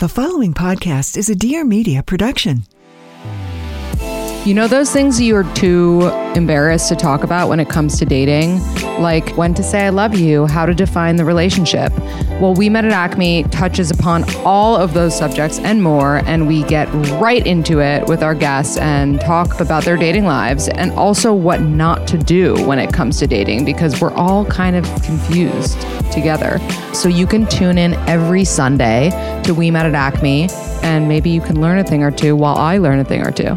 The following podcast is a Dear Media production. You know those things you're too embarrassed to talk about when it comes to dating? Like when to say I love you, how to define the relationship. Well, We Met at Acme touches upon all of those subjects and more, and we get right into it with our guests and talk about their dating lives and also what not to do when it comes to dating because we're all kind of confused together. So you can tune in every Sunday to We Met at Acme, and maybe you can learn a thing or two while I learn a thing or two.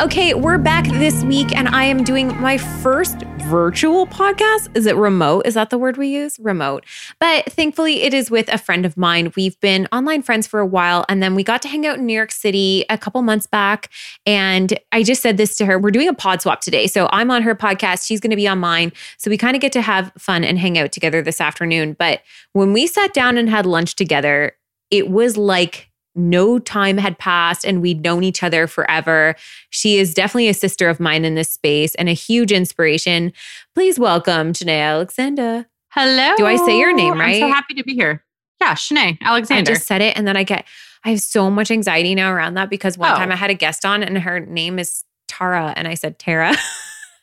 Okay, we're back this week, and I am doing my first virtual podcast. Is it remote? Is that the word we use? Remote. But thankfully, it is with a friend of mine. We've been online friends for a while, and then we got to hang out in New York City a couple months back. And I just said this to her we're doing a pod swap today. So I'm on her podcast, she's going to be on mine. So we kind of get to have fun and hang out together this afternoon. But when we sat down and had lunch together, it was like no time had passed and we'd known each other forever. She is definitely a sister of mine in this space and a huge inspiration. Please welcome Chinae Alexander. Hello. Do I say your name right? I'm so happy to be here. Yeah, Chinae Alexander. I just said it and then I get, I have so much anxiety now around that because one Oh. time I had a guest on and her name is Tara and I said Tara.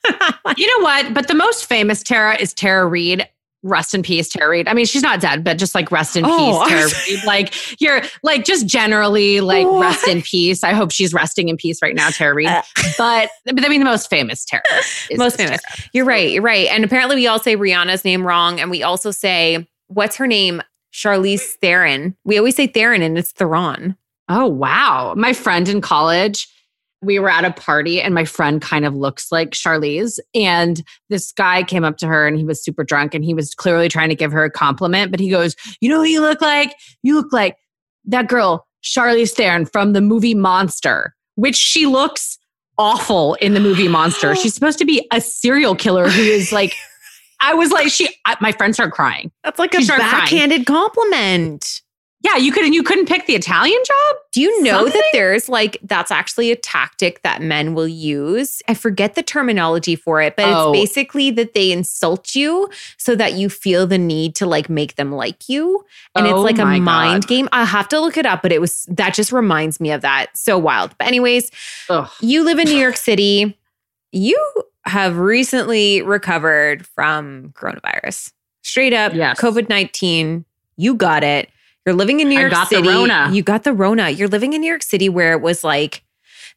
you know what? But the most famous Tara is Tara Reid. Rest in peace, Tara Reid. I mean, she's not dead, but just like rest in Oh, peace, Tara Reid. Like you're like just generally like What? rest in peace. I hope she's resting in peace right now, Tara Reid. Uh. but, but I mean, the most famous Tara. Most famous. Tara. You're right. You're right. And apparently, we all say Rihanna's name wrong, and we also say what's her name, Charlize Theron. We always say Theron, and it's Theron. Oh, wow. My friend in college, we were at a party and my friend kind of looks like Charlize. And this guy came up to her and he was super drunk and he was clearly trying to give her a compliment. But he goes, You know what you look like? You look like that girl, Charlize Theron from the movie Monster, which she looks awful in the movie Monster. She's supposed to be a serial killer who is like, I was like, she, I, my friend started crying. That's like She a started crying. backhanded compliment. Yeah, you couldn't, you couldn't pick the Italian job? Do you know Something? that there's like that's actually a tactic that men will use? I forget the terminology for it, but Oh. it's basically that they insult you so that you feel the need to like make them like you. And it's Oh like a mind God. game. I'll have to look it up, but it was that just reminds me of that. So wild. But anyways, Ugh. you live in New York City. You have recently recovered from coronavirus. Straight up, Yes. COVID 19. You got it. You're living in New York got the City. Rona. You got the Rona. You're living in New York City where it was like,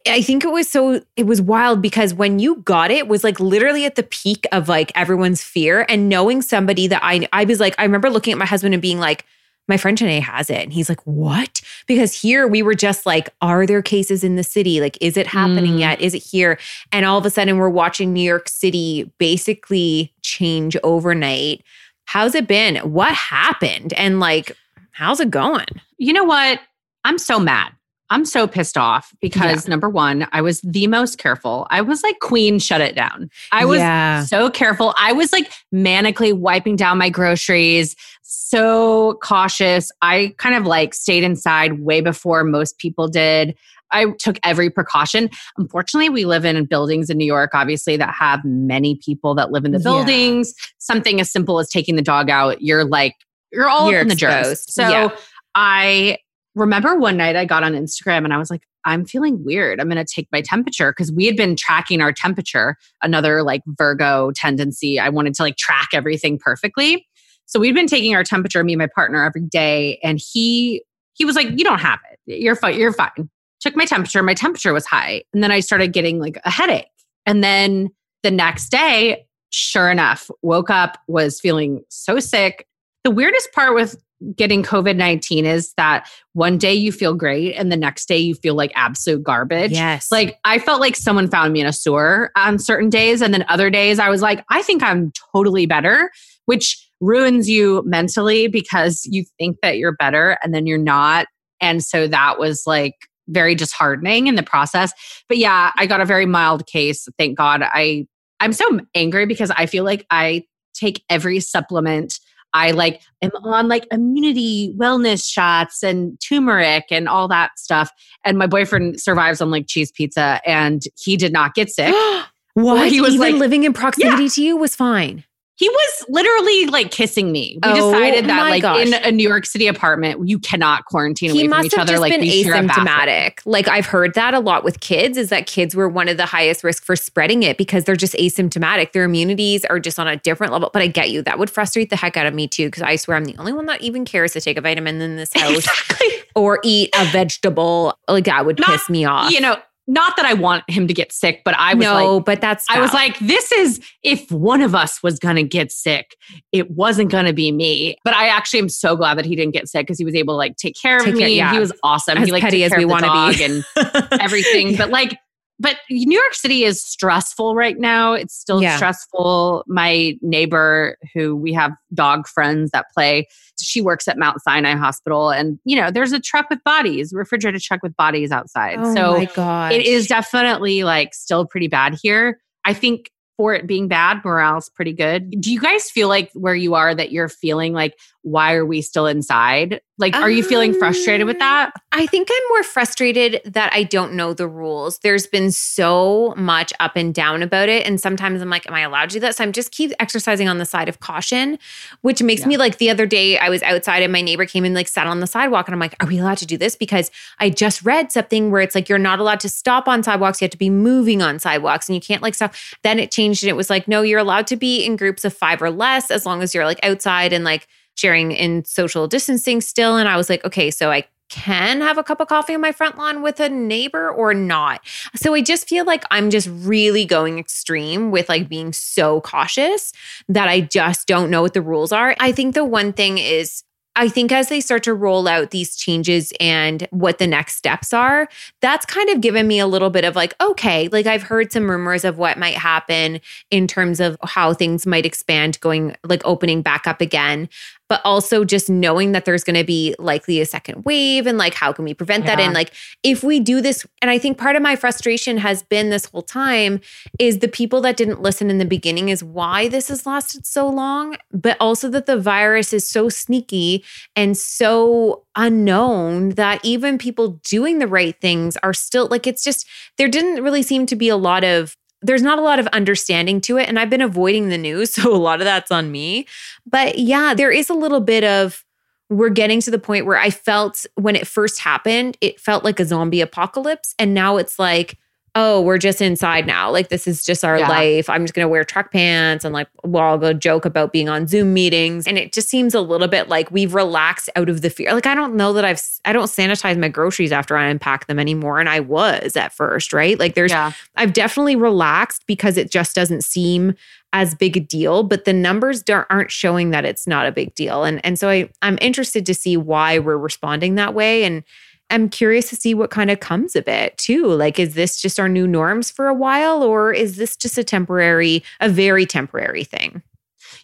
I think it was so, it was wild because when you got it, it was like literally at the peak of like everyone's fear and knowing somebody that I, I was like, I remember looking at my husband and being like, my friend Chinae has it. And he's like, what? Because here we were just like, are there cases in the city? Like, is it happening Mm. yet? Is it here? And all of a sudden we're watching New York City basically change overnight. How's it been? What happened? And like, how's it going? you know what? I'm so mad. I'm so pissed off because Yeah. number one, I was the most careful. I was like, Queen, shut it down. I was Yeah. so careful. I was like manically wiping down my groceries, so cautious. I kind of like stayed inside way before most people did. I took every precaution. Unfortunately, we live in buildings in New York, obviously, that have many people that live in the Yeah. buildings. Something as simple as taking the dog out, you're like, you're all You're in the germs. So Yeah. I remember one night I got on Instagram and I was like, I'm feeling weird. I'm going to take my temperature because we had been tracking our temperature, another like Virgo tendency. I wanted to like track everything perfectly. So we'd been taking our temperature, me and my partner, every day. And he, he was like, You don't have it. You're fine. You're fine. Took my temperature. My temperature was high. And then I started getting like a headache. And then the next day, sure enough, woke up, was feeling so sick. The weirdest part with getting COVID 19 is that one day you feel great and the next day you feel like absolute garbage. Yes. Like I felt like someone found me in a sewer on certain days. And then other days I was like, I think I'm totally better, which ruins you mentally because you think that you're better and then you're not. And so that was like very disheartening in the process. But yeah, I got a very mild case. Thank God. I I'm so angry because I feel like I take every supplement. I like am on like immunity wellness shots and turmeric and all that stuff. And my boyfriend survives on like cheese pizza and he did not get sick. what? he was Even like- living in proximity to you was fine. He was literally like kissing me. We Oh decided that like gosh. in a New York City apartment, you cannot quarantine away He from each other. just like been we share a bathroom. asymptomatic. Like I've heard that a lot with kids is that kids were one of the highest risk for spreading it because they're just asymptomatic. Their immunities are just on a different level. But I get you. That would frustrate the heck out of me too because I swear I'm the only one that even cares to take a vitamin in this house or eat a vegetable. Like that would Not- piss me off. You know, not that I want him to get sick, but I was no, like, but that's I was like, this is if one of us was going to get sick, it wasn't going to be me. But I actually am so glad that he didn't get sick because he was able to like take care of Take me. care- yeah. He was awesome. As he like petty as we wanna be. and everything. But like, but New York City is stressful right now. It's still Yeah. stressful. My neighbor, who we have dog friends that play, she works at Mount Sinai Hospital, and you know, there's a truck with bodies, refrigerated truck with bodies outside. oh so my god, it is definitely like still pretty bad here. I think for it being bad, morale's pretty good. Do you guys feel like where you are that you're feeling like, why are we still inside? Like, are you feeling frustrated with that? Um, I think I'm more frustrated that I don't know the rules. There's been so much up and down about it. And sometimes I'm like, am I allowed to do that? So I'm just keep exercising on the side of caution, which makes me like the other day I was outside and my neighbor came and like sat on the sidewalk. And I'm like, are we allowed to do this? Because I just read something where it's like you're not allowed to stop on sidewalks. You have to be moving on sidewalks and you can't like stop. Then it changed and it was like, no, you're allowed to be in groups of five or less as long as you're like outside and like sharing in social distancing still. And I was like, okay, so I can have a cup of coffee on my front lawn with a neighbor or not. So I just feel like I'm just really going extreme with like being so cautious that I just don't know what the rules are. I think the one thing is I think as they start to roll out these changes and what the next steps are, that's kind of given me a little bit of like, okay, like I've heard some rumors of what might happen in terms of how things might expand going, like opening back up again. But also just knowing that there's going to be likely a second wave and like, how can we prevent that? And like, if we do this, and I think part of my frustration has been this whole time is the people that didn't listen in the beginning is why this has lasted so long, but also that the virus is so sneaky and so unknown that even people doing the right things are still like it's just there didn't really seem to be a lot of there's not a lot of understanding to it and I've been avoiding the news so a lot of that's on me. But yeah there is a little bit of we're getting to the point where I felt when it first happened it felt like a zombie apocalypse and now it's like oh, we're just inside now. Like this is just our Yeah. life. I'm just gonna wear track pants and like well, I'll go joke about being on Zoom meetings. And it just seems a little bit like we've relaxed out of the fear. Like I don't know that I've I don't sanitize my groceries after I unpack them anymore. And I was at first, right? Like there's Yeah. I've definitely relaxed because it just doesn't seem as big a deal, but the numbers don't, aren't showing that it's not a big deal. And and so I I'm interested to see why we're responding that way and I'm curious to see what kind of comes of it too. Like is this just our new norms for a while or is this just a temporary a very temporary thing?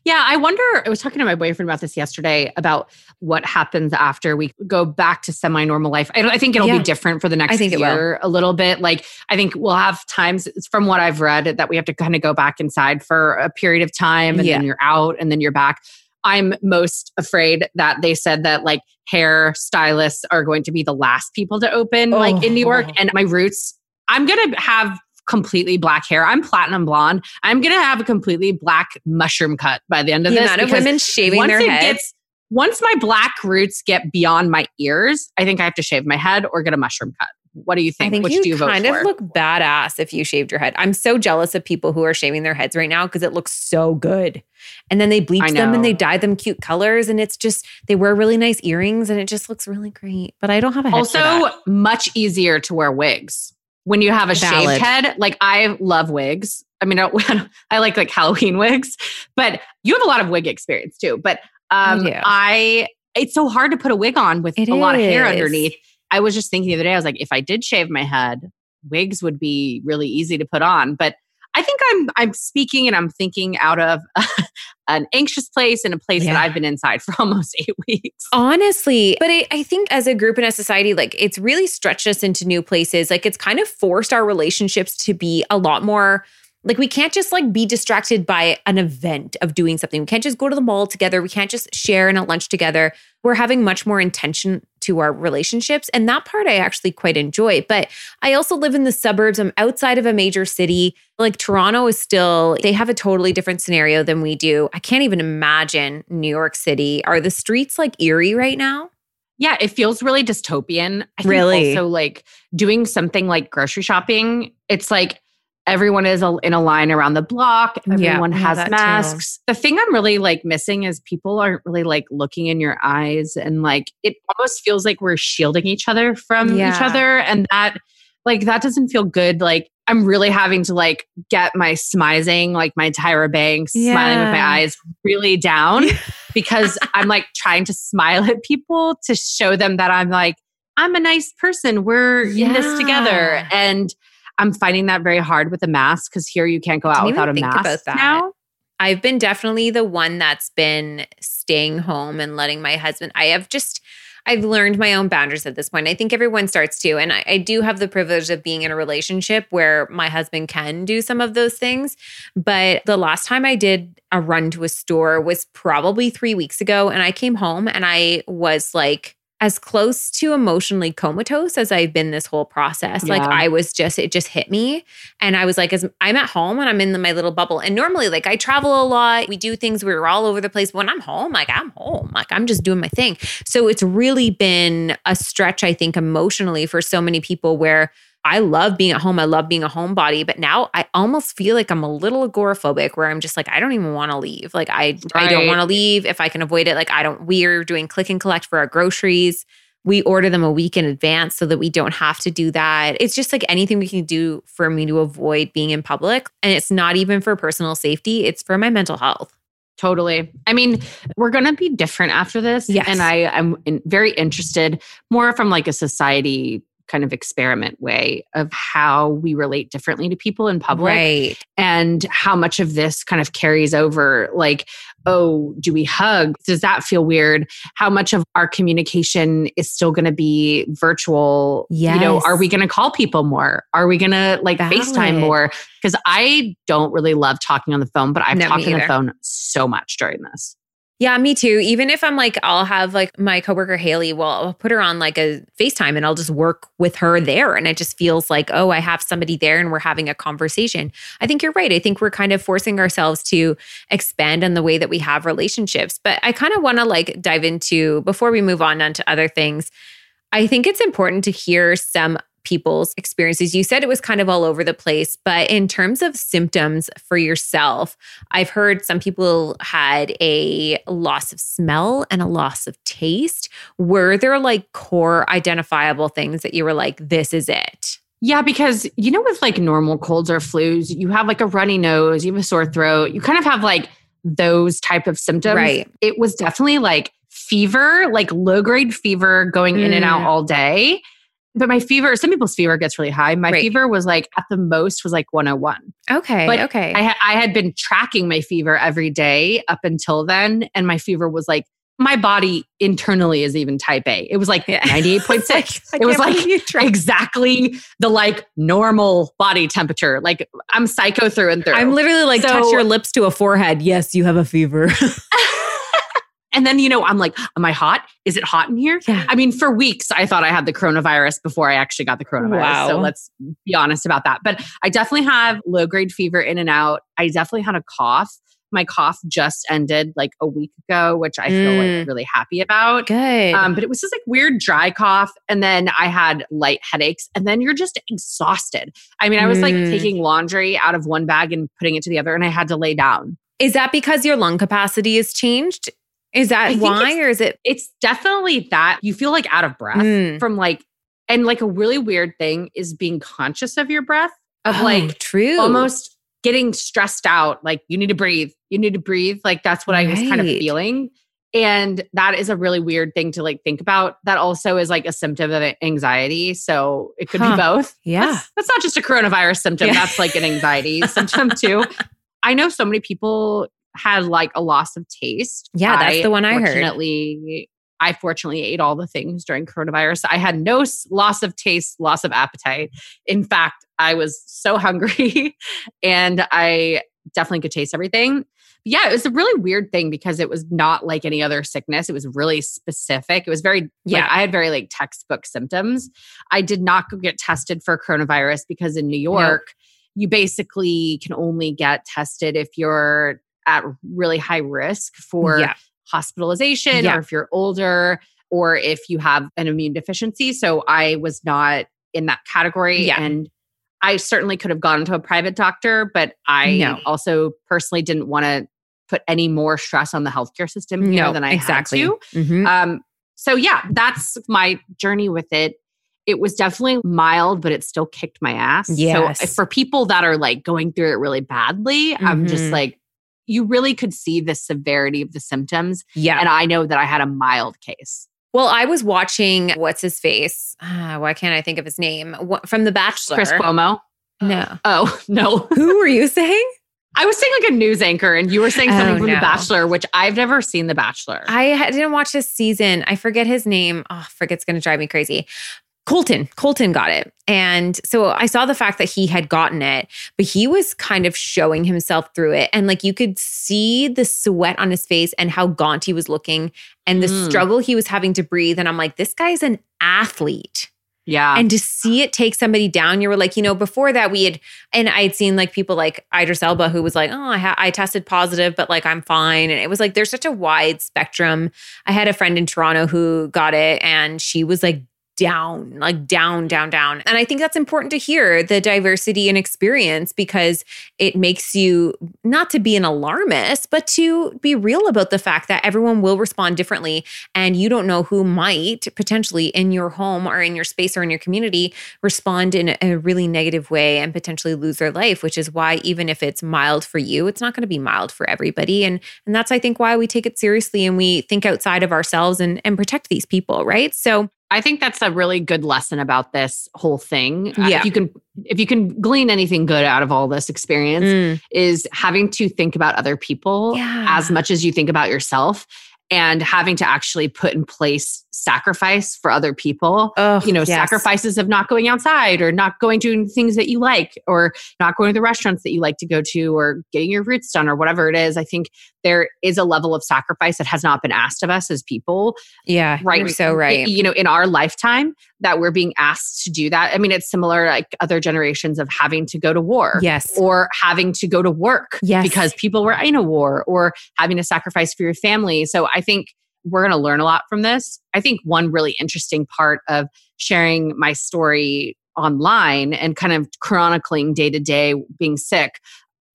Yeah, I wonder. I was talking to my boyfriend about this yesterday about what happens after we go back to semi normal life. I, I, think it'll Yeah. be different for the next I think it year a little bit. Like, I think we'll have times, from what I've read, that we have to kind of go back inside for a period of time and Yeah. then you're out and then you're back. I'm most afraid that they said that like hair stylists are going to be the last people to open, like in New oh. York. Oh. And my roots, I'm going to have completely black hair. I'm platinum blonde. I'm going to have a completely black mushroom cut by the end of The this. amount of women shaving once their it heads. gets once my black roots get beyond my ears, I think I have to shave my head or get a mushroom cut. What do you think? I think? Which you do you vote kind of look badass if you shaved your head. I'm so jealous of people who are shaving their heads right now because it looks so good. And then they bleach them and they dye them cute colors, and it's just they wear really nice earrings, and it just looks really great. But I don't have a also much easier to wear wigs when you have a Valid. shaved head. Like I love wigs. I mean, I, I like like Halloween wigs, but you have a lot of wig experience too. But um, do. I it's so hard to put a wig on with It a lot of hair underneath. I was just thinking the other day, I was like, if I did shave my head, wigs would be really easy to put on. But I think I'm I'm speaking and I'm thinking out of an anxious place and a place that I've been inside for almost eight weeks. Honestly, but I, I think as a group and a society, like it's really stretched us into new places. Like it's kind of forced our relationships to be a lot more like we can't just like be distracted by an event of doing something. We can't just go to the mall together. We can't just share in a lunch together. We're having much more intention to our relationships. And that part I actually quite enjoy. But I also live in the suburbs. I'm outside of a major city. Like Toronto is still, they have a totally different scenario than we do. I can't even imagine New York City. Are the streets like eerie right now? Yeah, it feels really dystopian. I think Really? also like doing something like grocery shopping, it's like everyone is a- in a line around the block. Everyone yeah, has that too. masks. The thing I'm really like missing is people aren't really like looking in your eyes and like it almost feels like we're shielding each other from each other and that like that doesn't feel good. Like I'm really having to like get my smizing, like my Tyra Banks, smiling with my eyes really down because I'm like trying to smile at people to show them that I'm like, I'm a nice person. We're in this together. And I'm finding that very hard with a mask because here you can't go out without a mask now. I've been definitely the one that's been staying home and letting my husband. I have just, I've learned my own boundaries at this point. I think everyone starts to. And I, I do have the privilege of being in a relationship where my husband can do some of those things. But the last time I did a run to a store was probably three weeks ago. And I came home and I was like, as close to emotionally comatose as I've been this whole process. Like I was just, it just hit me. And I was like, as I'm at home and I'm in the, my little bubble. And normally, like I travel a lot, we do things, we're all over the place. When I'm home, like I'm home, like I'm just doing my thing. So it's really been a stretch, I think, emotionally for so many people where I love being at home. I love being a homebody, but now I almost feel like I'm a little agoraphobic where I'm just like, I don't even want to leave. Like I, I don't want to leave if I can avoid it. Like I don't, we're doing click and collect for our groceries. We order them a week in advance so that we don't have to do that. It's just like anything we can do for me to avoid being in public. And it's not even for personal safety, it's for my mental health. Totally. I mean, we're going to be different after this. Yes. And I, I'm in, very interested more from like a society kind of experiment way of how we relate differently to people in public Right. and how much of this kind of carries over like oh do we hug? Does that feel weird? How much of our communication is still going to be virtual? Yeah. you know are we going to call people more? Are we going to like facetime Valid. more? Because i don't really love talking on the phone but i've No, talked on the phone so much during this Yeah, me too. Even if I'm like, I'll have like my coworker Haley, well, I'll put her on like a FaceTime and I'll just work with her there. And it just feels like, oh, I have somebody there and we're having a conversation. I think you're right. I think we're kind of forcing ourselves to expand on the way that we have relationships. But I kind of want to like dive into, before we move on onto other things, I think it's important to hear some people's experiences. You said it was kind of all over the place, but in terms of symptoms for yourself, I've heard some people had a loss of smell and a loss of taste. Were there like core identifiable things that you were like, this is it? Yeah, because you know, with like normal colds or flus, you have like a runny nose, you have a sore throat, you kind of have like those type of symptoms. Right. It was definitely like fever, like low grade fever going in and out Mm. all day. But my fever, some people's fever gets really high. My Right. fever was like at the most was like 101. Okay. But okay. I, ha- I had been tracking my fever every day up until then, and my fever was like my body internally is even type A. It was like Yeah. 98.6. It was like exactly the like normal body temperature. Like I'm psycho through and through. I'm literally like, So- touch your lips to a forehead. Yes, you have a fever. and then, you know, I'm like, am I hot? Is it hot in here? Yeah. I mean, for weeks, I thought I had the coronavirus before I actually got the coronavirus. So let's be honest about that. But I definitely have low grade fever in and out. I definitely had a cough. My cough just ended like a week ago, which I feel Mm. like really happy about. Good. Um, but it was just like weird dry cough. And then I had light headaches. And then you're just exhausted. I mean, I was like Mm. taking laundry out of one bag and putting it to the other, and I had to lay down. is that because your lung capacity has changed? Is that why, or is it? It's definitely that you feel like out of breath Mm. from like, and like a really weird thing is being conscious of your breath, of Oh, like true. almost getting stressed out. Like, you need to breathe, you need to breathe. Like, that's what I was kind of feeling. And that is a really weird thing to like think about. That also is like a symptom of anxiety. So it could Huh. be both. Yeah. That's, that's not just a coronavirus symptom. Yeah. That's like an anxiety symptom too. I know so many people had like a loss of taste. Yeah, that's the one I heard. Fortunately, I fortunately ate all the things during coronavirus. I had no s- loss of taste, loss of appetite. In fact, I was so hungry and I definitely could taste everything. Yeah, it was a really weird thing because it was not like any other sickness. It was really specific. It was very, yeah, Yeah. I had very like textbook symptoms. I did not go get tested for coronavirus because in New York, you basically can only get tested if you're at really high risk for Yeah. hospitalization Yeah. or if you're older or if you have an immune deficiency. So I was not in that category. Yeah. And I certainly could have gone to a private doctor, but I No. also personally didn't want to put any more stress on the healthcare system No, than I exactly. had to. Mhm. Um, so yeah, that's my journey with it. It was definitely mild, but it still kicked my ass. Yes. So for people that are like going through it really badly, I'm just Mhm. like, you really could see the severity of the symptoms. yeah. And I know that I had a mild case. well, I was watching what's his face. Ah, why can't I think of his name? What, from The Bachelor. Chris Cuomo. No. Oh, no. Who were you saying? I was saying like a news anchor, and you were saying something Oh, from no. The Bachelor, which I've never seen The Bachelor. I didn't watch this season. I forget his name. Oh, forget it's going to drive me crazy. Colton. Colton got it. And so I saw the fact that he had gotten it, but he was kind of showing himself through it. And like you could see the sweat on his face and how gaunt he was looking and the Mm. struggle he was having to breathe. And I'm like, this guy's an athlete. yeah. And to see it take somebody down, you were like, you know, before that we had, and I had seen like people like Idris Elba who was like, oh, I, ha- I tested positive, but like I'm fine. And it was like, there's such a wide spectrum. I had a friend in Toronto who got it and she was like, down, like down, down, down. And I think that's important to hear the diversity and experience because it makes you not to be an alarmist, but to be real about the fact that everyone will respond differently. And you don't know who might potentially in your home or in your space or in your community respond in a really negative way and potentially lose their life, which is why even if it's mild for you, it's not going to be mild for everybody. And and that's I think why we take it seriously and we think outside of ourselves and, and protect these people, right? So I think that's a really good lesson about this whole thing. Uh, Yeah. if you can if you can glean anything good out of all this experience mm, is having to think about other people Yeah. as much as you think about yourself and having to actually put in place sacrifice for other people. oh, you know, yes. sacrifices of not going outside or not going to things that you like or not going to the restaurants that you like to go to or getting your roots done or whatever it is. I think there is a level of sacrifice that has not been asked of us as people Yeah, right so right. you know in our lifetime that we're being asked to do that i mean it's similar like other generations of having to go to war Yes. or having to go to work Yes. because people were in a war or having to sacrifice for your family so i think we're going to learn a lot from this i think one really interesting part of sharing my story online and kind of chronicling day to day being sick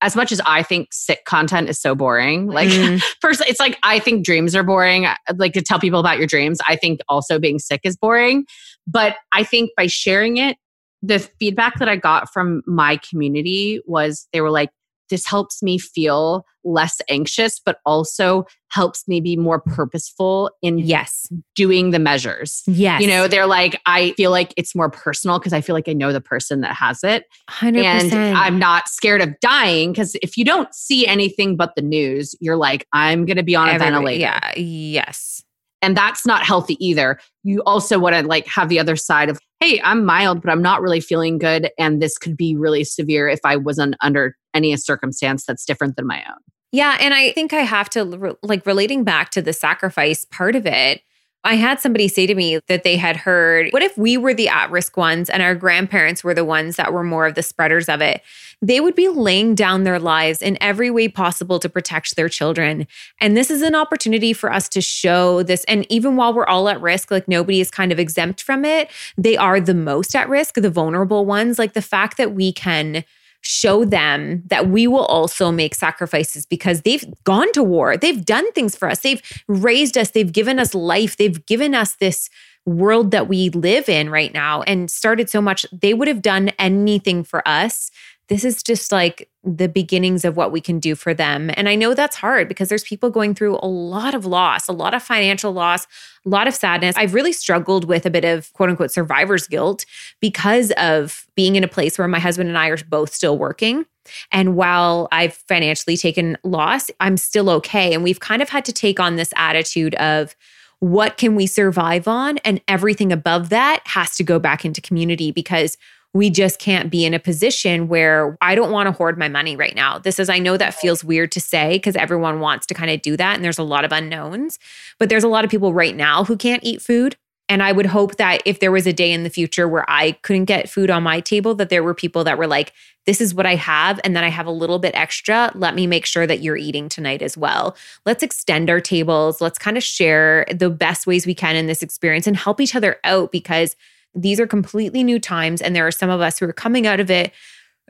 as much as I think sick content is so boring, like Mm. first it's like i think dreams are boring like to tell people about your dreams i think also being sick is boring but i think by sharing it the feedback that i got from my community was they were like this helps me feel less anxious, but also helps me be more purposeful in Yes. doing the measures. Yes. You know, they're like, I feel like it's more personal because I feel like I know the person that has it. 100%. And I'm not scared of dying because if you don't see anything but the news, you're like, I'm going to be on a ventilator. Yeah. Yes. And that's not healthy either. You also want to like have the other side of, hey, I'm mild, but I'm not really feeling good. And this could be really severe if I wasn't under any circumstance that's different than my own. Yeah. And I think I have to, like, relating back to the sacrifice part of it. I had somebody say to me that they had heard, what if we were the at risk ones and our grandparents were the ones that were more of the spreaders of it? They would be laying down their lives in every way possible to protect their children. And this is an opportunity for us to show this. And even while we're all at risk, like nobody is kind of exempt from it, they are the most at risk, the vulnerable ones. Like the fact that we can show them that we will also make sacrifices because they've gone to war. They've done things for us. They've raised us. They've given us life. They've given us this world that we live in right now and started so much. They would have done anything for us. This is just like the beginnings of what we can do for them. And I know that's hard because there's people going through a lot of loss, a lot of financial loss, a lot of sadness. I've really struggled with a bit of quote unquote survivor's guilt because of being in a place where my husband and I are both still working. And while I've financially taken loss, I'm still okay. And we've kind of had to take on this attitude of, what can we survive on? And everything above that has to go back into community because we just can't be in a position where I don't want to hoard my money right now. This is, I know that feels weird to say because everyone wants to kind of do that and there's a lot of unknowns, but there's a lot of people right now who can't eat food. And I would hope that if there was a day in the future where I couldn't get food on my table, that there were people that were like, this is what I have, and then I have a little bit extra. Let me make sure that you're eating tonight as well. Let's extend our tables. Let's kind of share the best ways we can in this experience and help each other out because these are completely new times. And there are some of us who are coming out of it,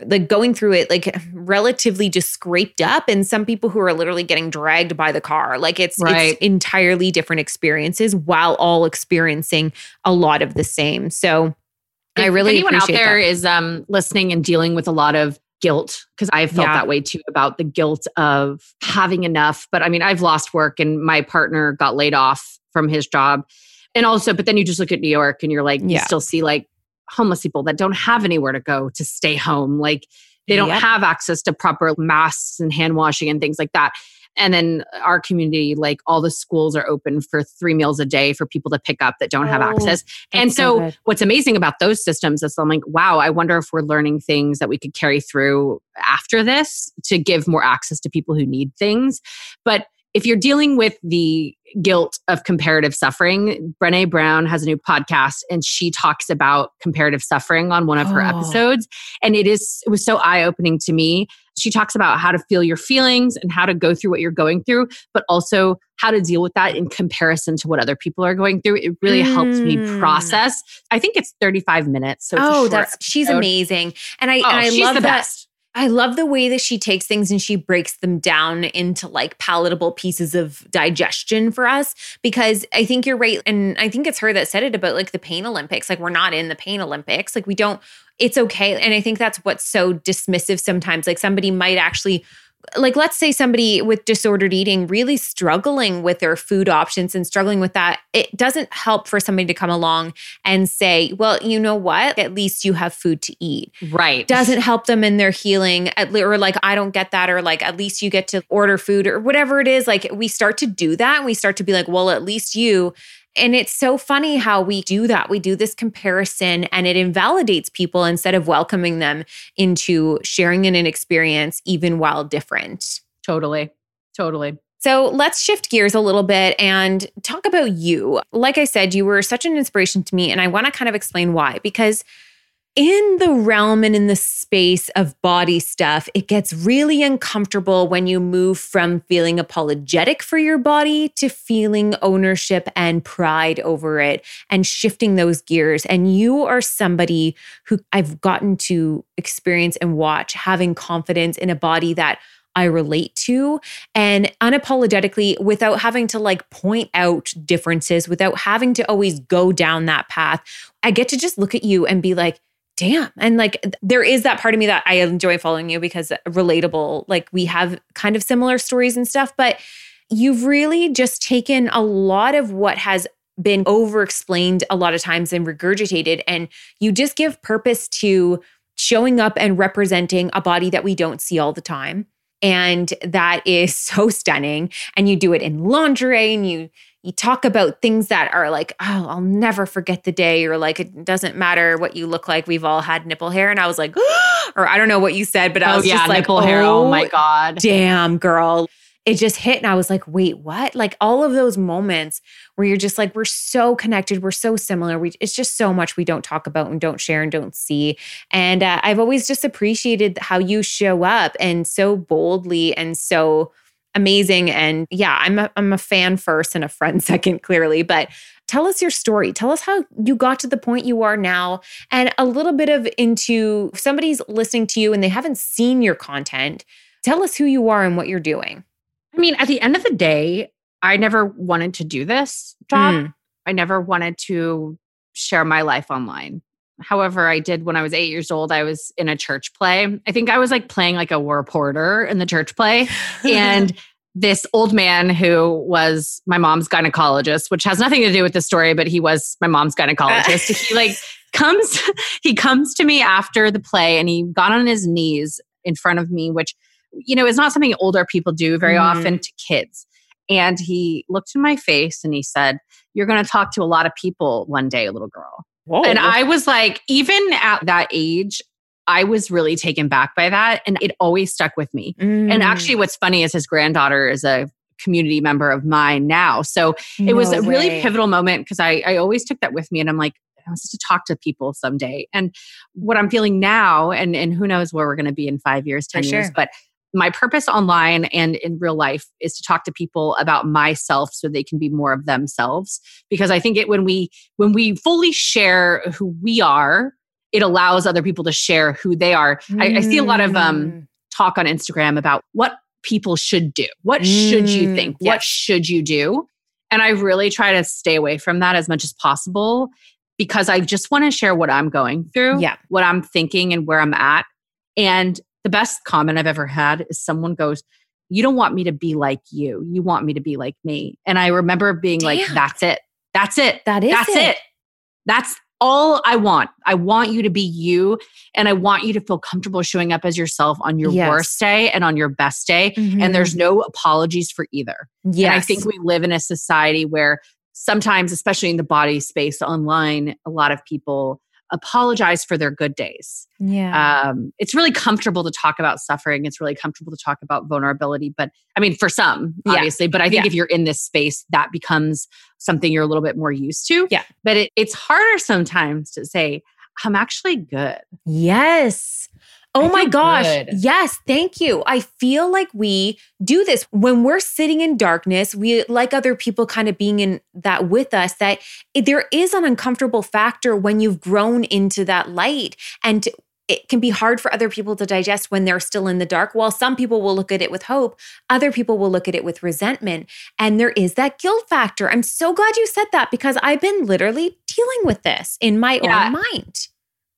like going through it, like relatively just scraped up, and some people who are literally getting dragged by the car. Like it's, Right. it's entirely different experiences while all experiencing a lot of the same. So I really anyone out there that. is um, listening and dealing with a lot of guilt because I've felt Yeah. that way too about the guilt of having enough. But I mean, I've lost work and my partner got laid off from his job. And also, but then you just look at New York and you're like, you still see like homeless people that don't have anywhere to go to stay home. Like they don't Yep. have access to proper masks and hand washing and things like that. And then our community, like all the schools are open for three meals a day for people to pick up that don't have Oh, access. And so so, what's amazing about those systems is I'm like, wow, I wonder if we're learning things that we could carry through after this to give more access to people who need things. But if you're dealing with the guilt of comparative suffering, Brene Brown has a new podcast and she talks about comparative suffering on one of her Oh. episodes. And it is, it was so eye opening to me. She talks about how to feel your feelings and how to go through what you're going through, but also how to deal with that in comparison to what other people are going through. It really helps me Mm. process. I think it's 35 minutes. So oh, that's she's amazing, and I Oh, and I she's love the that. best. I love the way that she takes things and she breaks them down into like palatable pieces of digestion for us. Because I think you're right, and I think it's her that said it about like the pain Olympics. Like we're not in the pain Olympics. Like we don't. It's okay, and I think that's what's so dismissive sometimes. Like somebody might actually like let's say somebody with disordered eating really struggling with their food options and struggling with that it doesn't help for somebody to come along and say well you know what? At least you have food to eat. Right. doesn't help them in their healing or like i don't get that or like at least you get to order food or whatever it is. Like we start to do that and we start to be like well at least you and it's so funny how we do that. We do this comparison and it invalidates people instead of welcoming them into sharing in an experience, even while different. Totally. Totally. So let's shift gears a little bit and talk about you. Like I said, you were such an inspiration to me, and I want to kind of explain why. Because in the realm and in the space of body stuff, it gets really uncomfortable when you move from feeling apologetic for your body to feeling ownership and pride over it and shifting those gears. And you are somebody who I've gotten to experience and watch having confidence in a body that I relate to and unapologetically without having to like point out differences, without having to always go down that path. I get to just look at you and be like, damn. And like there is that part of me that I enjoy following you because relatable, like we have kind of similar stories and stuff, but you've really just taken a lot of what has been over explained a lot of times and regurgitated and you just give purpose to showing up and representing a body that we don't see all the time and that is so stunning and you do it in lingerie and you you talk about things that are like oh i'll never forget the day or like it doesn't matter what you look like we've all had nipple hair and i was like or i don't know what you said but i Oh, was yeah, just like nipple oh, hair. Oh my God. damn girl it just hit and i was like wait what like all of those moments where you're just like we're so connected we're so similar we it's just so much we don't talk about and don't share and don't see and uh, i've always just appreciated how you show up and so boldly and so amazing and yeah i'm a, I'm a fan first and a friend second clearly but tell us your story tell us how you got to the point you are now and a little bit of into if somebody's listening to you and they haven't seen your content tell us who you are and what you're doing I mean, at the end of the day, I never wanted to do this job. Mm. I never wanted to share my life online. However, I did when I was eight years old. I was in a church play. I think I was like playing like a war porter in the church play. and this old man who was my mom's gynecologist, which has nothing to do with the story, but he was my mom's gynecologist. he like comes, he comes to me after the play and he got on his knees in front of me, which, you know, is not something older people do very Mhm. often to kids. And he looked in my face and he said, You're going to talk to a lot of people one day, little girl. Whoa. And I was like, even at that age, I was really taken back by that. And it always stuck with me. Mm. And actually, what's funny is his granddaughter is a community member of mine now. So it was No a really pivotal moment because I, I always took that with me. And I'm like, I was to talk to people someday. And what I'm feeling now, and, and who knows where we're going to be in five years, For 10 years, but my purpose online and in real life is to talk to people about myself so they can be more of themselves. Because i think it when we when we fully share who we are it allows other people to share who they are. I, I see a lot of um Mm. talk on instagram about what people should do. What should you Mm, think? What should you do? And i really try to stay away from that as much as possible because i just want to share what i'm going through Yeah. what i'm thinking and where i'm at. And the best comment I've ever had is someone goes, You don't want me to be like you. You want me to be like me. And I remember being like, That's it. That's it. That is That's it. it. That's all I want. I want you to be you. And I want you to feel comfortable showing up as yourself on your Yes. worst day and on your best day. And there's mm-hmm. no apologies for either. yes. And I think we live in a society where sometimes, especially in the body space online, a lot of people apologize for their good days yeah. um, it's really comfortable to talk about suffering. It's really comfortable to talk about vulnerability. But I mean, for some, Yeah. obviously, but I think Yeah. if you're in this space, that becomes something you're a little bit more used to. Yeah. But it, it's harder sometimes to say, I'm actually good. Yes. Oh my gosh. good. Yes. Thank you. I feel like we do this when we're sitting in darkness. We like other people kind of being in that with us, that there is an uncomfortable factor when you've grown into that light. And it can be hard for other people to digest when they're still in the dark. While some people will look at it with hope, other people will look at it with resentment. And there is that guilt factor. I'm so glad you said that because I've been literally dealing with this in my Yeah. own mind.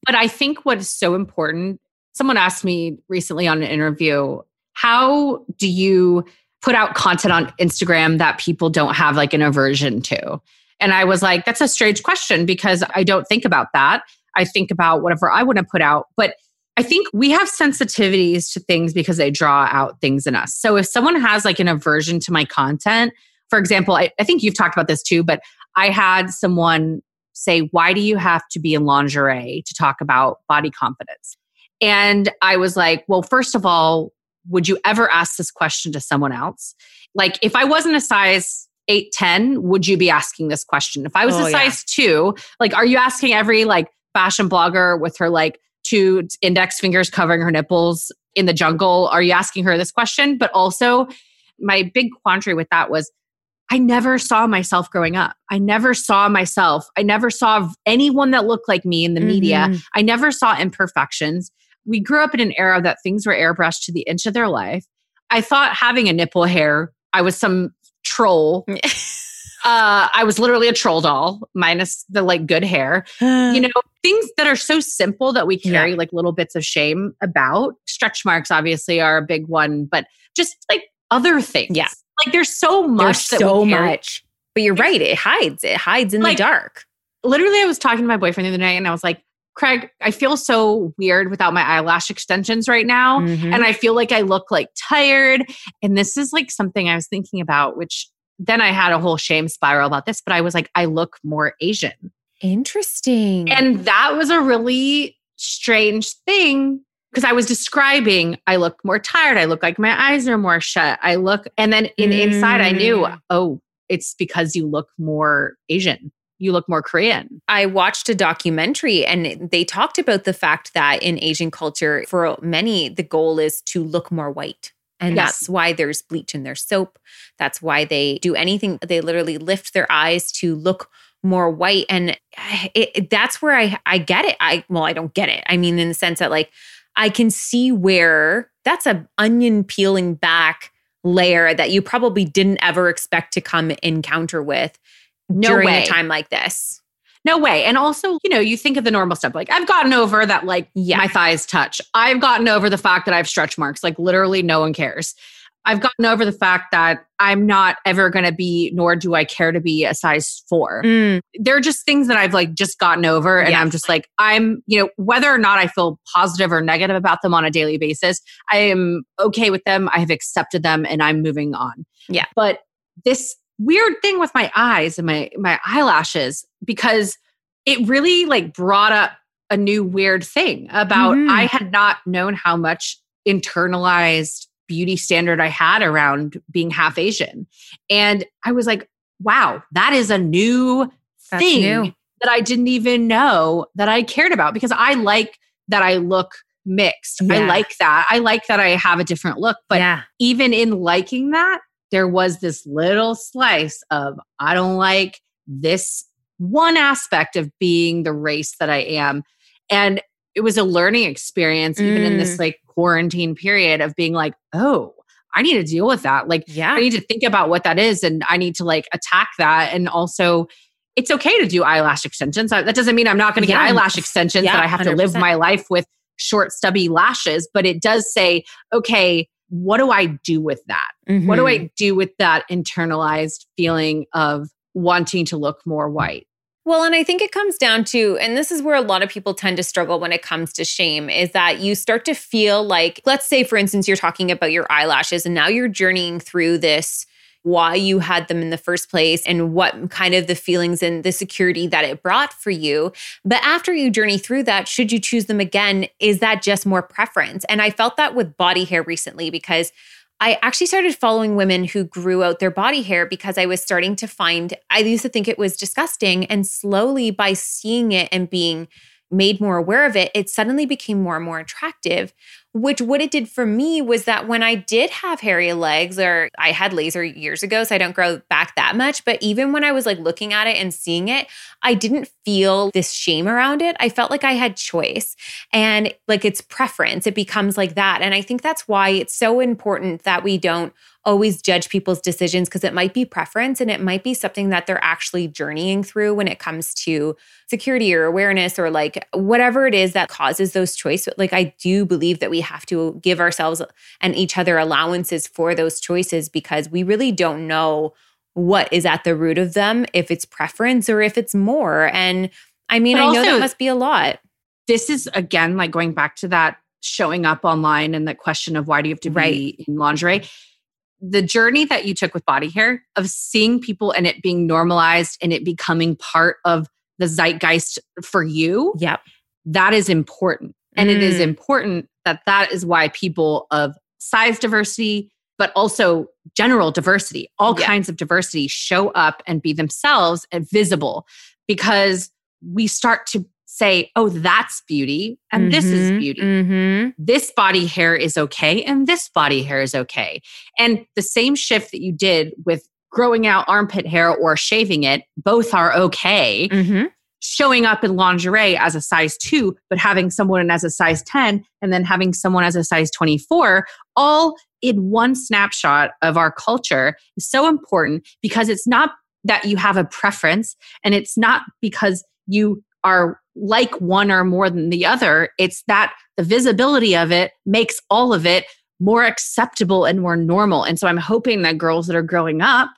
But I think what is so important, someone asked me recently on an interview, how do you put out content on Instagram that people don't have like an aversion to? And I was like, that's a strange question because I don't think about that. I think about whatever I want to put out. But I think we have sensitivities to things because they draw out things in us. So if someone has like an aversion to my content, for example, I, I think you've talked about this too, but I had someone say, Why do you have to be in lingerie to talk about body confidence? And I was like, Well, first of all, would you ever ask this question to someone else? Like, if I wasn't a size 8, 10, would you be asking this question? If I was Oh, a yeah. size two, like, are you asking every like fashion blogger with her like two index fingers covering her nipples in the jungle? Are you asking her this question? But also, my big quandary with that was I never saw myself growing up. I never saw myself. I never saw anyone that looked like me in the media. Mhm. I never saw imperfections. We grew up in an era that things were airbrushed to the inch of their life. I thought having a nipple hair, I was some troll. Uh, I was literally a troll doll, minus the like good hair. you know, things that are so simple that we carry Yeah. like little bits of shame about. Stretch marks, obviously, are a big one, but just like other things. Yeah. Like there's so much There's that so much. But you're right. It hides. It hides in Like- the dark. literally I was talking to my boyfriend the other night and I was like, Craig, I feel so weird without my eyelash extensions right now. Mhm. And I feel like I look like tired. And this is like something I was thinking about, which then I had a whole shame spiral about this, but I was like, I look more Asian. Interesting. And that was a really strange thing because I was describing I look more tired. I look like my eyes are more shut. I look, and then in inside, I knew, Mm. oh, it's because you look more Asian. You look more Korean. I watched a documentary and they talked about the fact that in Asian culture, for many, the goal is to look more white. And Yes. that's why there's bleach in their soap. That's why they do anything. They literally lift their eyes to look more white. And it, it- that's where I, I get it. I, well, I don't get it. I mean, in the sense that like, I can see where that's a onion peeling back layer that you probably didn't ever expect to come encounter with No during way. a time like this. No way. And also, you know, you think of the normal stuff. Like I've gotten over that, like Yeah. my thighs touch. I've gotten over the fact that I have stretch marks. Like literally, no one cares. I've gotten over the fact that I'm not ever going to be, nor do I care to be a size four. Mm, They're just things that I've like just gotten over. And Yeah. I'm just like, I'm, you know, whether or not I feel positive or negative about them on a daily basis, I am okay with them. I have accepted them and I'm moving on. Yeah. But this weird thing with my eyes and my my eyelashes because it really like brought up a new weird thing about Mhm. I had not known how much internalized beauty standard I had around being half Asian. And I was like, wow, that is a new That's thing new. that I didn't even know that I cared about because I like that I look mixed. I like that. I like that I have a different look. But yeah. even in liking that, there was this little slice of I don't like this one aspect of being the race that I am. And it was a learning experience, even in this Mm. like quarantine period of being like, oh, I need to deal with that. Like, Yeah. I need to think about what that is and I need to like attack that. And also, it's okay to do eyelash extensions. Uh, That doesn't mean I'm not going to Yeah. get eyelash extensions, Yeah, that I have to live my life with short, stubby lashes. But it does say, okay, what do I do with that? What do. I mm-hmm. do with that internalized feeling of wanting to look more white? Well, and I think it comes down to, and this is where a lot of people tend to struggle when it comes to shame, is that you start to feel like, let's say, for instance, you're talking about your eyelashes and now you're journeying through this, why you had them in the first place and what kind of the feelings and the security that it brought for you. But after you journey through that, should you choose them again, is that just more preference? And I felt that with body hair recently because I actually started following women who grew out their body hair because I was starting to find, I used to think it was disgusting. And slowly, by seeing it and being made more aware of it, it suddenly became more and more attractive. Which, what it did for me was that when I did have hairy legs, or I had laser years ago, so I don't grow back that much. But even when I was like looking at it and seeing it, I didn't feel this shame around it. I felt like I had choice and like it's preference. It becomes like that. And I think that's why it's so important that we don't always judge people's decisions because it might be preference and it might be something that they're actually journeying through when it comes to security or awareness or like whatever it is that causes those choices. Like I do believe that we have to give ourselves and each other allowances for those choices because we really don't know what is at the root of them, if it's preference or if it's more. And I mean, But I know also- that must be a lot. This is again like going back to that showing up online and that question of why do you have to be in lingerie? The journey that you took with body hair of seeing people and it being normalized and it becoming part of the zeitgeist for you, Yep. that is important. And it is Mm. important that that is why people of size diversity, but also general diversity, all Yeah. kinds of diversity show up and be themselves and visible because we start to say, oh, that's beauty and this is Mhm, beauty. mhm. This body hair is okay and this body hair is okay. And the same shift that you did with growing out armpit hair or shaving it, both are okay Mhm. Showing up in lingerie as a size two, but having someone as a size 10 and then having someone as a size 24, all in one snapshot of our culture is so important because it's not that you have a preference and it's not because you are like one or more than the other. It's that the visibility of it makes all of it more acceptable and more normal. And so I'm hoping that girls that are growing up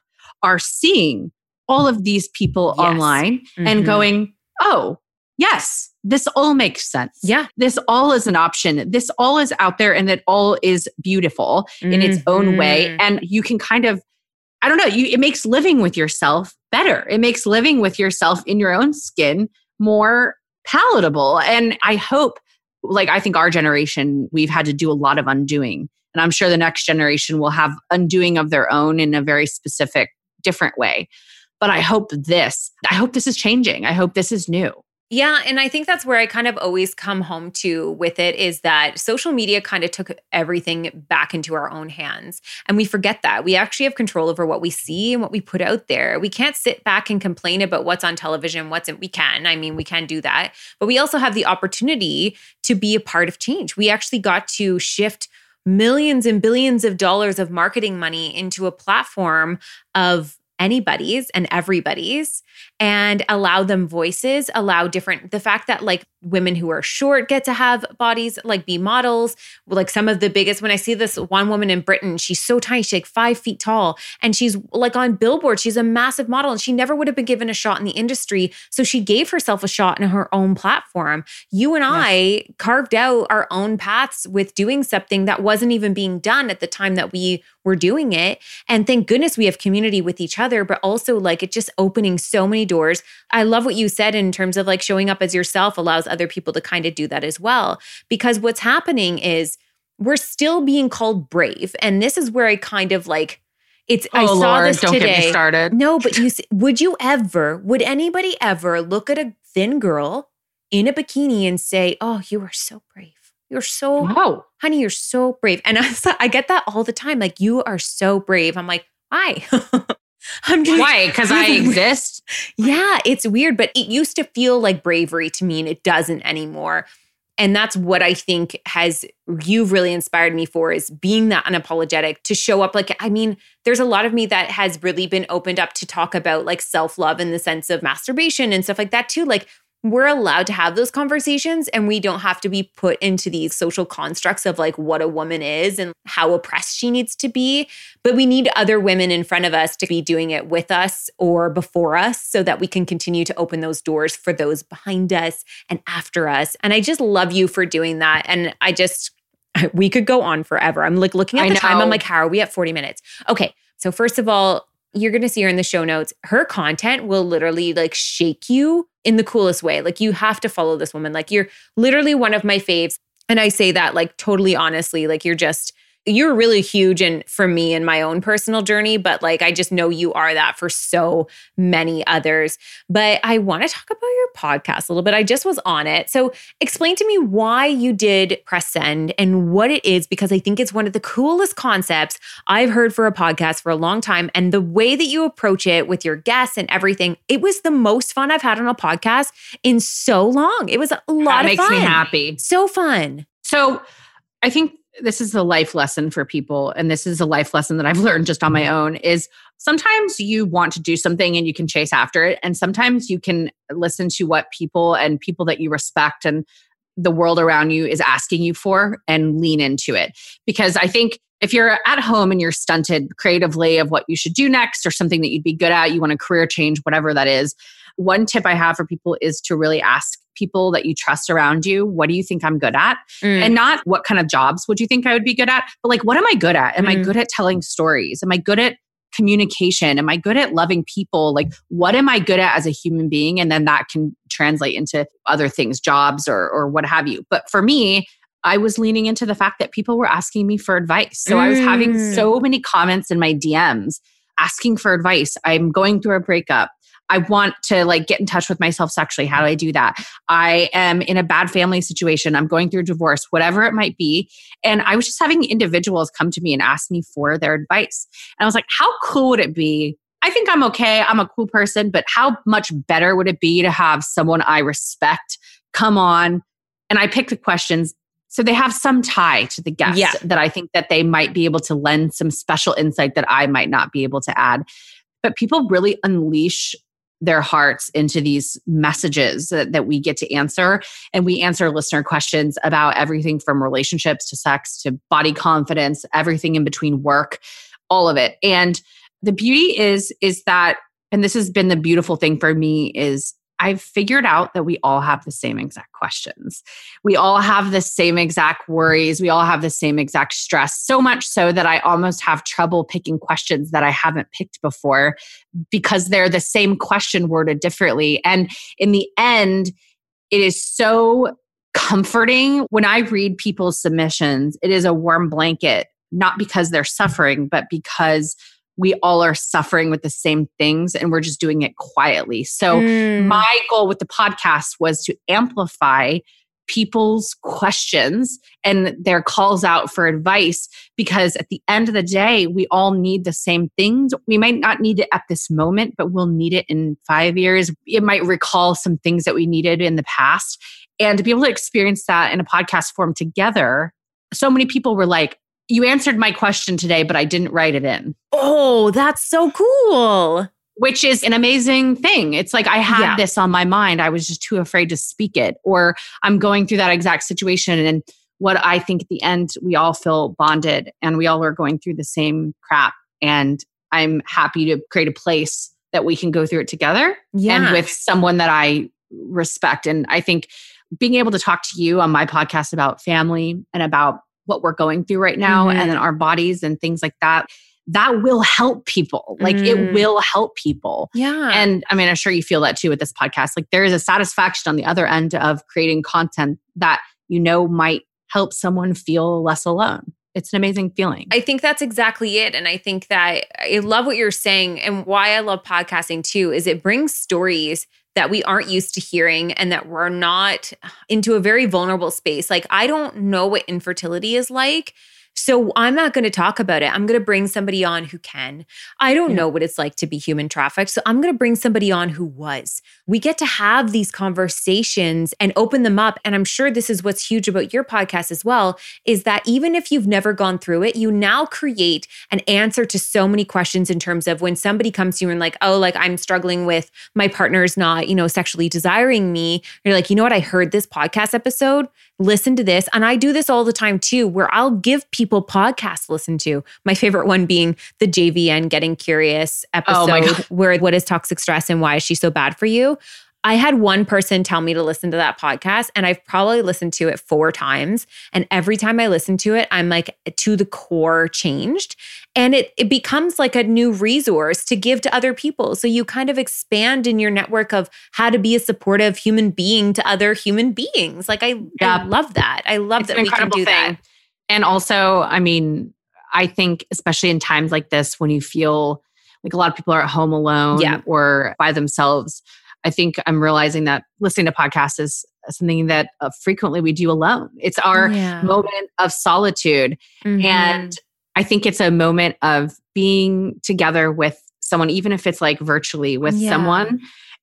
are seeing all of these people Yes. online Mhm. and going, oh, yes, this all makes sense. Yeah. This all is an option. This all is out there and that all is beautiful in its own way. Mhm. And you can kind of, I don't know, you, it makes living with yourself better. It makes living with yourself in your own skin more palatable. And I hope, like, I think our generation, we've had to do a lot of undoing. And I'm sure the next generation will have undoing of their own in a very specific, different way. But I hope this, I hope this is changing. I hope this is new. Yeah, and I think that's where I kind of always come home to with it is that social media kind of took everything back into our own hands. And we forget that. We actually have control over what we see and what we put out there. We can't sit back and complain about what's on television, what's in, we can. I mean, we can do that. But we also have the opportunity to be a part of change. We actually got to shift millions and billions of dollars of marketing money into a platform of anybody's and everybody's and allow them voices allow different the fact that like women who are short get to have bodies like be models. Like some of the biggest when i see this one woman in britain she's so tiny she's like five feet tall and she's like on billboard she's a massive model and she never would have been given a shot in the industry so she gave herself a shot in her own platform. You and i carved out our own paths with doing something that wasn't even being done at the time that we were doing it and thank goodness we have community with each other but also like it just opening so many doors. I love what you said in terms of like showing up as yourself allows other people to kind of do that as well because what's happening is we're still being called brave and this is where i kind of like it's i Oh, saw Lord, this don't today get me started. no but you would you ever would anybody ever look at a thin girl in a bikini and say oh you are so brave you're so No. honey, you're so brave. And I, I get that all the time. Like, you are so brave. I'm like, why? I'm just, Why? Because I exist. yeah, it's weird, but it used to feel like bravery to me and it doesn't anymore. And that's what I think has you've really inspired me for is being that unapologetic to show up. Like, I mean, there's a lot of me that has really been opened up to talk about like self love in the sense of masturbation and stuff like that too. Like, we're allowed to have those conversations and we don't have to be put into these social constructs of like what a woman is and how oppressed she needs to be. But we need other women in front of us to be doing it with us or before us so that we can continue to open those doors for those behind us and after us. And I just love you for doing that. And I just, we could go on forever. I'm like looking at the time. I'm like, how are we at 40 minutes? Okay. So, first of all, you're going to see her in the show notes. Her content will literally like shake you in the coolest way. Like you have to follow this woman. Like you're literally one of my faves. And I say that like totally honestly, like you're just you're really huge and for me in my own personal journey, but like I just know you are that for so many others. But I want to talk about your podcast a little bit. I just was on it. So explain to me why you did press send and what it is, because I think it's one of the coolest concepts I've heard for a podcast for a long time. And the way that you approach it with your guests and everything, it was the most fun I've had on a podcast in so long. It was a lot That of makes fun. me happy. So fun. So I think this is a life lesson for people. And this is a life lesson that I've learned just on my mm-hmm. own is sometimes you want to do something and you can chase after it. And sometimes you can listen to what people and people that you respect and the world around you is asking you for and lean into it. Because I think if you're at home and you're stunted creatively of what you should do next or something that you'd be good at, you want a career change, whatever that is, one tip I have for people is to really ask people that you trust around you, what do you think I'm good at? Mm. And not what kind of jobs would you think I would be good at, but like, what am I good at? Am I Mm. good at telling stories? Am I good at communication? Am I good at loving people? Like, what am I good at as a human being? And then that can translate into other things, jobs or, or what have you. But for me, I was leaning into the fact that people were asking me for advice. So I was having Mm. so many comments in my DMs asking for advice. I'm going through a breakup. I want to like get in touch with myself sexually. How do I do that? I am in a bad family situation. I'm going through divorce, whatever it might be. And I was just having individuals come to me and ask me for their advice. And I was like, how cool would it be? I think I'm okay. I'm a cool person, but how much better would it be to have someone I respect come on? And I pick the questions so they have some tie to the guest Yeah. that I think that they might be able to lend some special insight that I might not be able to add. but people really unleash their hearts into these messages that, that we get to answer. And we answer listener questions about everything from relationships to sex to body confidence, everything in between work, all of it. And the beauty is, is that, and this has been the beautiful thing for me, is I've figured out that we all have the same exact questions. We all have the same exact worries. We all have the same exact stress. So much so that I almost have trouble picking questions that I haven't picked before because they're the same question worded differently. And in the end, it is so comforting when I read people's submissions. It is a warm blanket, not because they're suffering, but because we all are suffering with the same things and we're just doing it quietly. So, mm. my goal with the podcast was to amplify people's questions and their calls out for advice because at the end of the day, we all need the same things. We might not need it at this moment, but we'll need it in five years. It might recall some things that we needed in the past. And to be able to experience that in a podcast form together, so many people were like, you answered my question today, but I didn't write it in. Oh, that's so cool. Which is an amazing thing. It's like I had yeah. this on my mind. I was just too afraid to speak it. Or I'm going through that exact situation. And what I think at the end, we all feel bonded and we all are going through the same crap. And I'm happy to create a place that we can go through it together yeah. and with someone that I respect. And I think being able to talk to you on my podcast about family and about what we're going through right now mm-hmm. and then our bodies and things like that that will help people like mm. it will help people yeah and i mean i'm sure you feel that too with this podcast like there is a satisfaction on the other end of creating content that you know might help someone feel less alone it's an amazing feeling. I think that's exactly it. And I think that I love what you're saying. And why I love podcasting too is it brings stories that we aren't used to hearing and that we're not into a very vulnerable space. Like, I don't know what infertility is like. So I'm not going to talk about it. I'm going to bring somebody on who can. I don't yeah. know what it's like to be human trafficked. So I'm going to bring somebody on who was. We get to have these conversations and open them up. And I'm sure this is what's huge about your podcast as well is that even if you've never gone through it, you now create an answer to so many questions in terms of when somebody comes to you and like, oh, like I'm struggling with my partner's not, you know, sexually desiring me. You're like, you know what? I heard this podcast episode listen to this. And I do this all the time too, where I'll give people podcasts to listen to. My favorite one being the JVN Getting Curious oh episode, oh where what is toxic stress and why is she so bad for you? I had one person tell me to listen to that podcast, and I've probably listened to it four times. And every time I listen to it, I'm like to the core changed. And it, it becomes like a new resource to give to other people. So you kind of expand in your network of how to be a supportive human being to other human beings. Like, I, yeah. I love that. I love it's that we can do thing. that. And also, I mean, I think, especially in times like this, when you feel like a lot of people are at home alone yeah. or by themselves I think I'm realizing that listening to podcasts is something that uh, frequently we do alone. It's our yeah. moment of solitude. Mm-hmm. And I think it's a moment of being together with someone, even if it's like virtually with yeah. someone.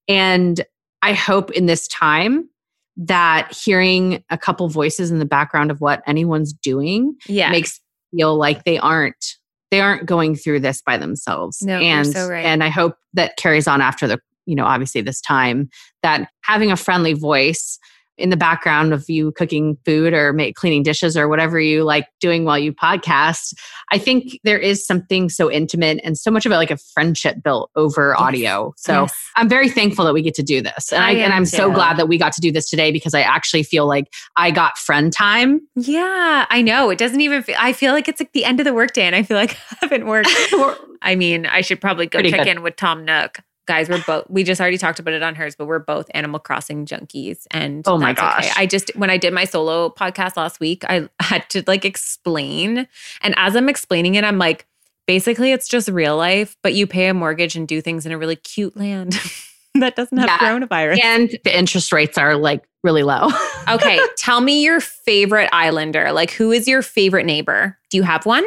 And I hope in this time that hearing a couple voices in the background of what anyone's doing yeah. makes feel like they aren't they aren't going through this by themselves. No, and so right. and I hope that carries on after the you know, obviously this time, that having a friendly voice in the background of you cooking food or make, cleaning dishes or whatever you like doing while you podcast, I think there is something so intimate and so much of it like a friendship built over yes. audio. So yes. I'm very thankful that we get to do this. And, I, I and I'm too. so glad that we got to do this today because I actually feel like I got friend time. Yeah, I know. It doesn't even feel, I feel like it's like the end of the workday and I feel like I haven't worked. I mean, I should probably go Pretty check good. in with Tom Nook guys we're both we just already talked about it on hers but we're both animal crossing junkies and oh my gosh okay. i just when i did my solo podcast last week i had to like explain. And as i'm explaining it i'm like basically it's just real life but you pay a mortgage and do things in a really cute land that doesn't have yeah. coronavirus. And the interest rates are like really low. Okay tell me your favorite islander. Like who is your favorite neighbor? Do you have one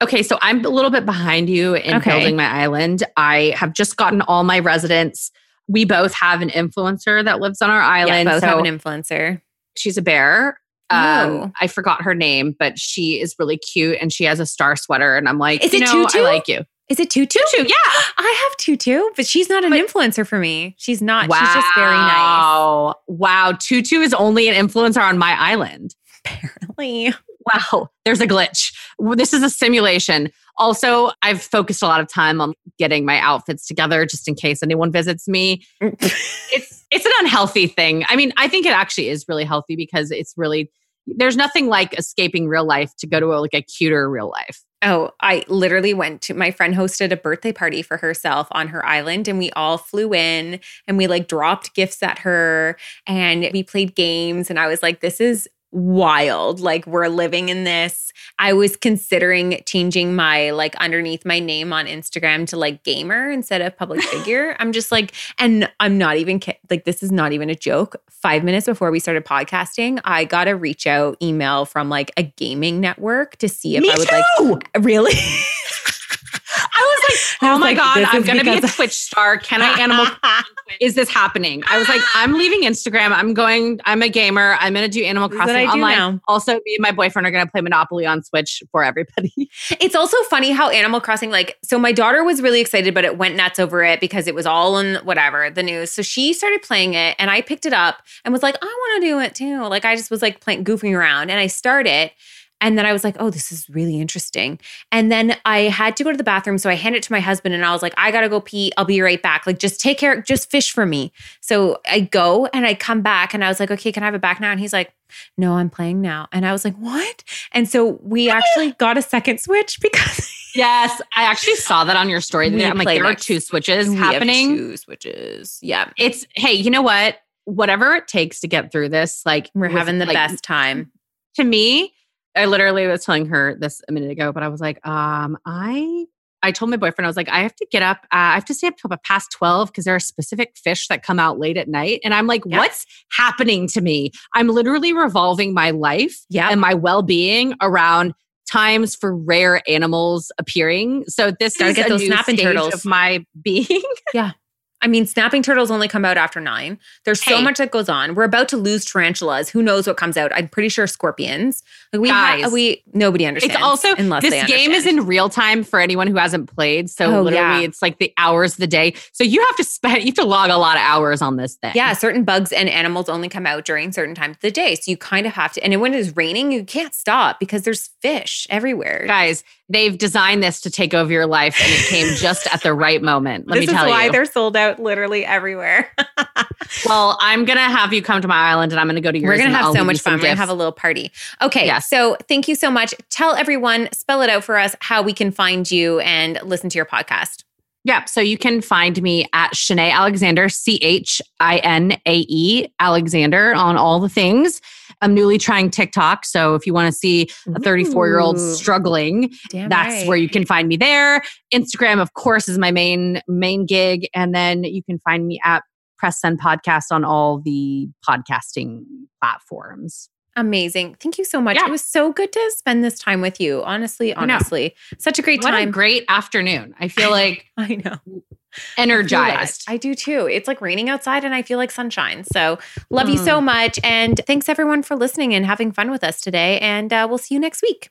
Okay, so I'm a little bit behind you in okay. building my island. I have just gotten all my residents. We both have an influencer that lives on our island. Yeah, both so have an influencer. She's a bear. Um, oh. I forgot her name, but she is really cute and she has a star sweater. And I'm like, is you know, Tutu? I like you. Is it Tutu? Tutu, yeah. I have Tutu, but she's not an But- influencer for me. She's not. wow. She's just very nice. Wow. Wow. Tutu is only an influencer on my island. Apparently. Wow. There's a glitch. This is a simulation. Also, I've focused a lot of time on getting my outfits together just in case anyone visits me. it's it's an unhealthy thing. I mean, I think it actually is really healthy because it's really there's nothing like escaping real life to go to a, like a cuter real life. Oh, I literally went to my friend hosted a birthday party for herself on her island and we all flew in and we like dropped gifts at her and we played games and I was like this is wild like we're living in this. I was considering changing my like underneath my name on Instagram to like gamer instead of public figure. I'm just like and I'm not even ki- like this is not even a joke. 5 minutes before we started podcasting, I got a reach out email from like a gaming network to see if Me I would too. like Really? Like, oh my like, god, I'm gonna be a Twitch star. Can I animal? Crossing? Is this happening? I was like, I'm leaving Instagram. I'm going. I'm a gamer. I'm gonna do Animal Crossing do online. now. Also, me and my boyfriend are gonna play Monopoly on Switch for everybody. It's also funny how Animal Crossing, like, so my daughter was really excited, but it went nuts over it because it was all in whatever the news. So she started playing it, and I picked it up and was like, I want to do it too. Like, I just was like playing, goofing around, and I started. And then I was like, oh, this is really interesting. And then I had to go to the bathroom. So I handed it to my husband and I was like, I got to go pee. I'll be right back. Like, just take care, just fish for me. So I go and I come back and I was like, okay, can I have it back now? And he's like, no, I'm playing now. And I was like, what? And so we actually got a second switch because yes, I actually saw that on your story. I'm like, there are two switches we happening. two switches. Yeah. It's hey, you know what? Whatever it takes to get through this, like We're having the like, best time. to me, I literally was telling her this a minute ago, but I was like, um, I I told my boyfriend, I was like, I have to get up, uh, I have to stay up till about past 12 because there are specific fish that come out late at night. And I'm like, Yeah. what's happening to me? I'm literally revolving my life Yeah. and my well-being around times for rare animals appearing. So this Gotta is get a those new snapping stage turtles. of my being. I mean, snapping turtles only come out after nine. There's so much that goes on. We're about to lose tarantulas. Who knows what comes out? I'm pretty sure scorpions. Like we, ha- Guys. we nobody understands. It's also unless this game is in real time for anyone who hasn't played. So Oh, literally, yeah. it's like the hours of the day. So you have to spend you have to log a lot of hours on this thing. Yeah, certain bugs and animals only come out during certain times of the day. So you kind of have to. And when it's raining, you can't stop because there's fish everywhere. guys, they've designed this to take over your life, and it came just at the right moment. Let this me tell is why they're sold out literally everywhere. Well, I'm gonna have you come to my island, and I'm gonna go to yours. We're gonna have I'll so much fun. We're gonna have a little party. Okay, Yes. so thank you so much. Tell everyone, spell it out for us, how we can find you and listen to your podcast. Yeah. So you can find me at Chinae Alexander, C H I N A E Alexander on all the things. I'm newly trying TikTok. So if you want to see a 34 year old struggling, Damn that's right. where you can find me there. Instagram, of course, is my main main gig. And then you can find me at Press Send Podcast on all the podcasting platforms. Amazing. Thank you so much. Yeah. It was so good to spend this time with you. Honestly, honestly. Such a great What time. a great afternoon. I feel like I know. I feel energized. I do too. It's like raining outside and I feel like sunshine. So love you Mm. so much. And thanks everyone for listening and having fun with us today. And uh, we'll see you next week.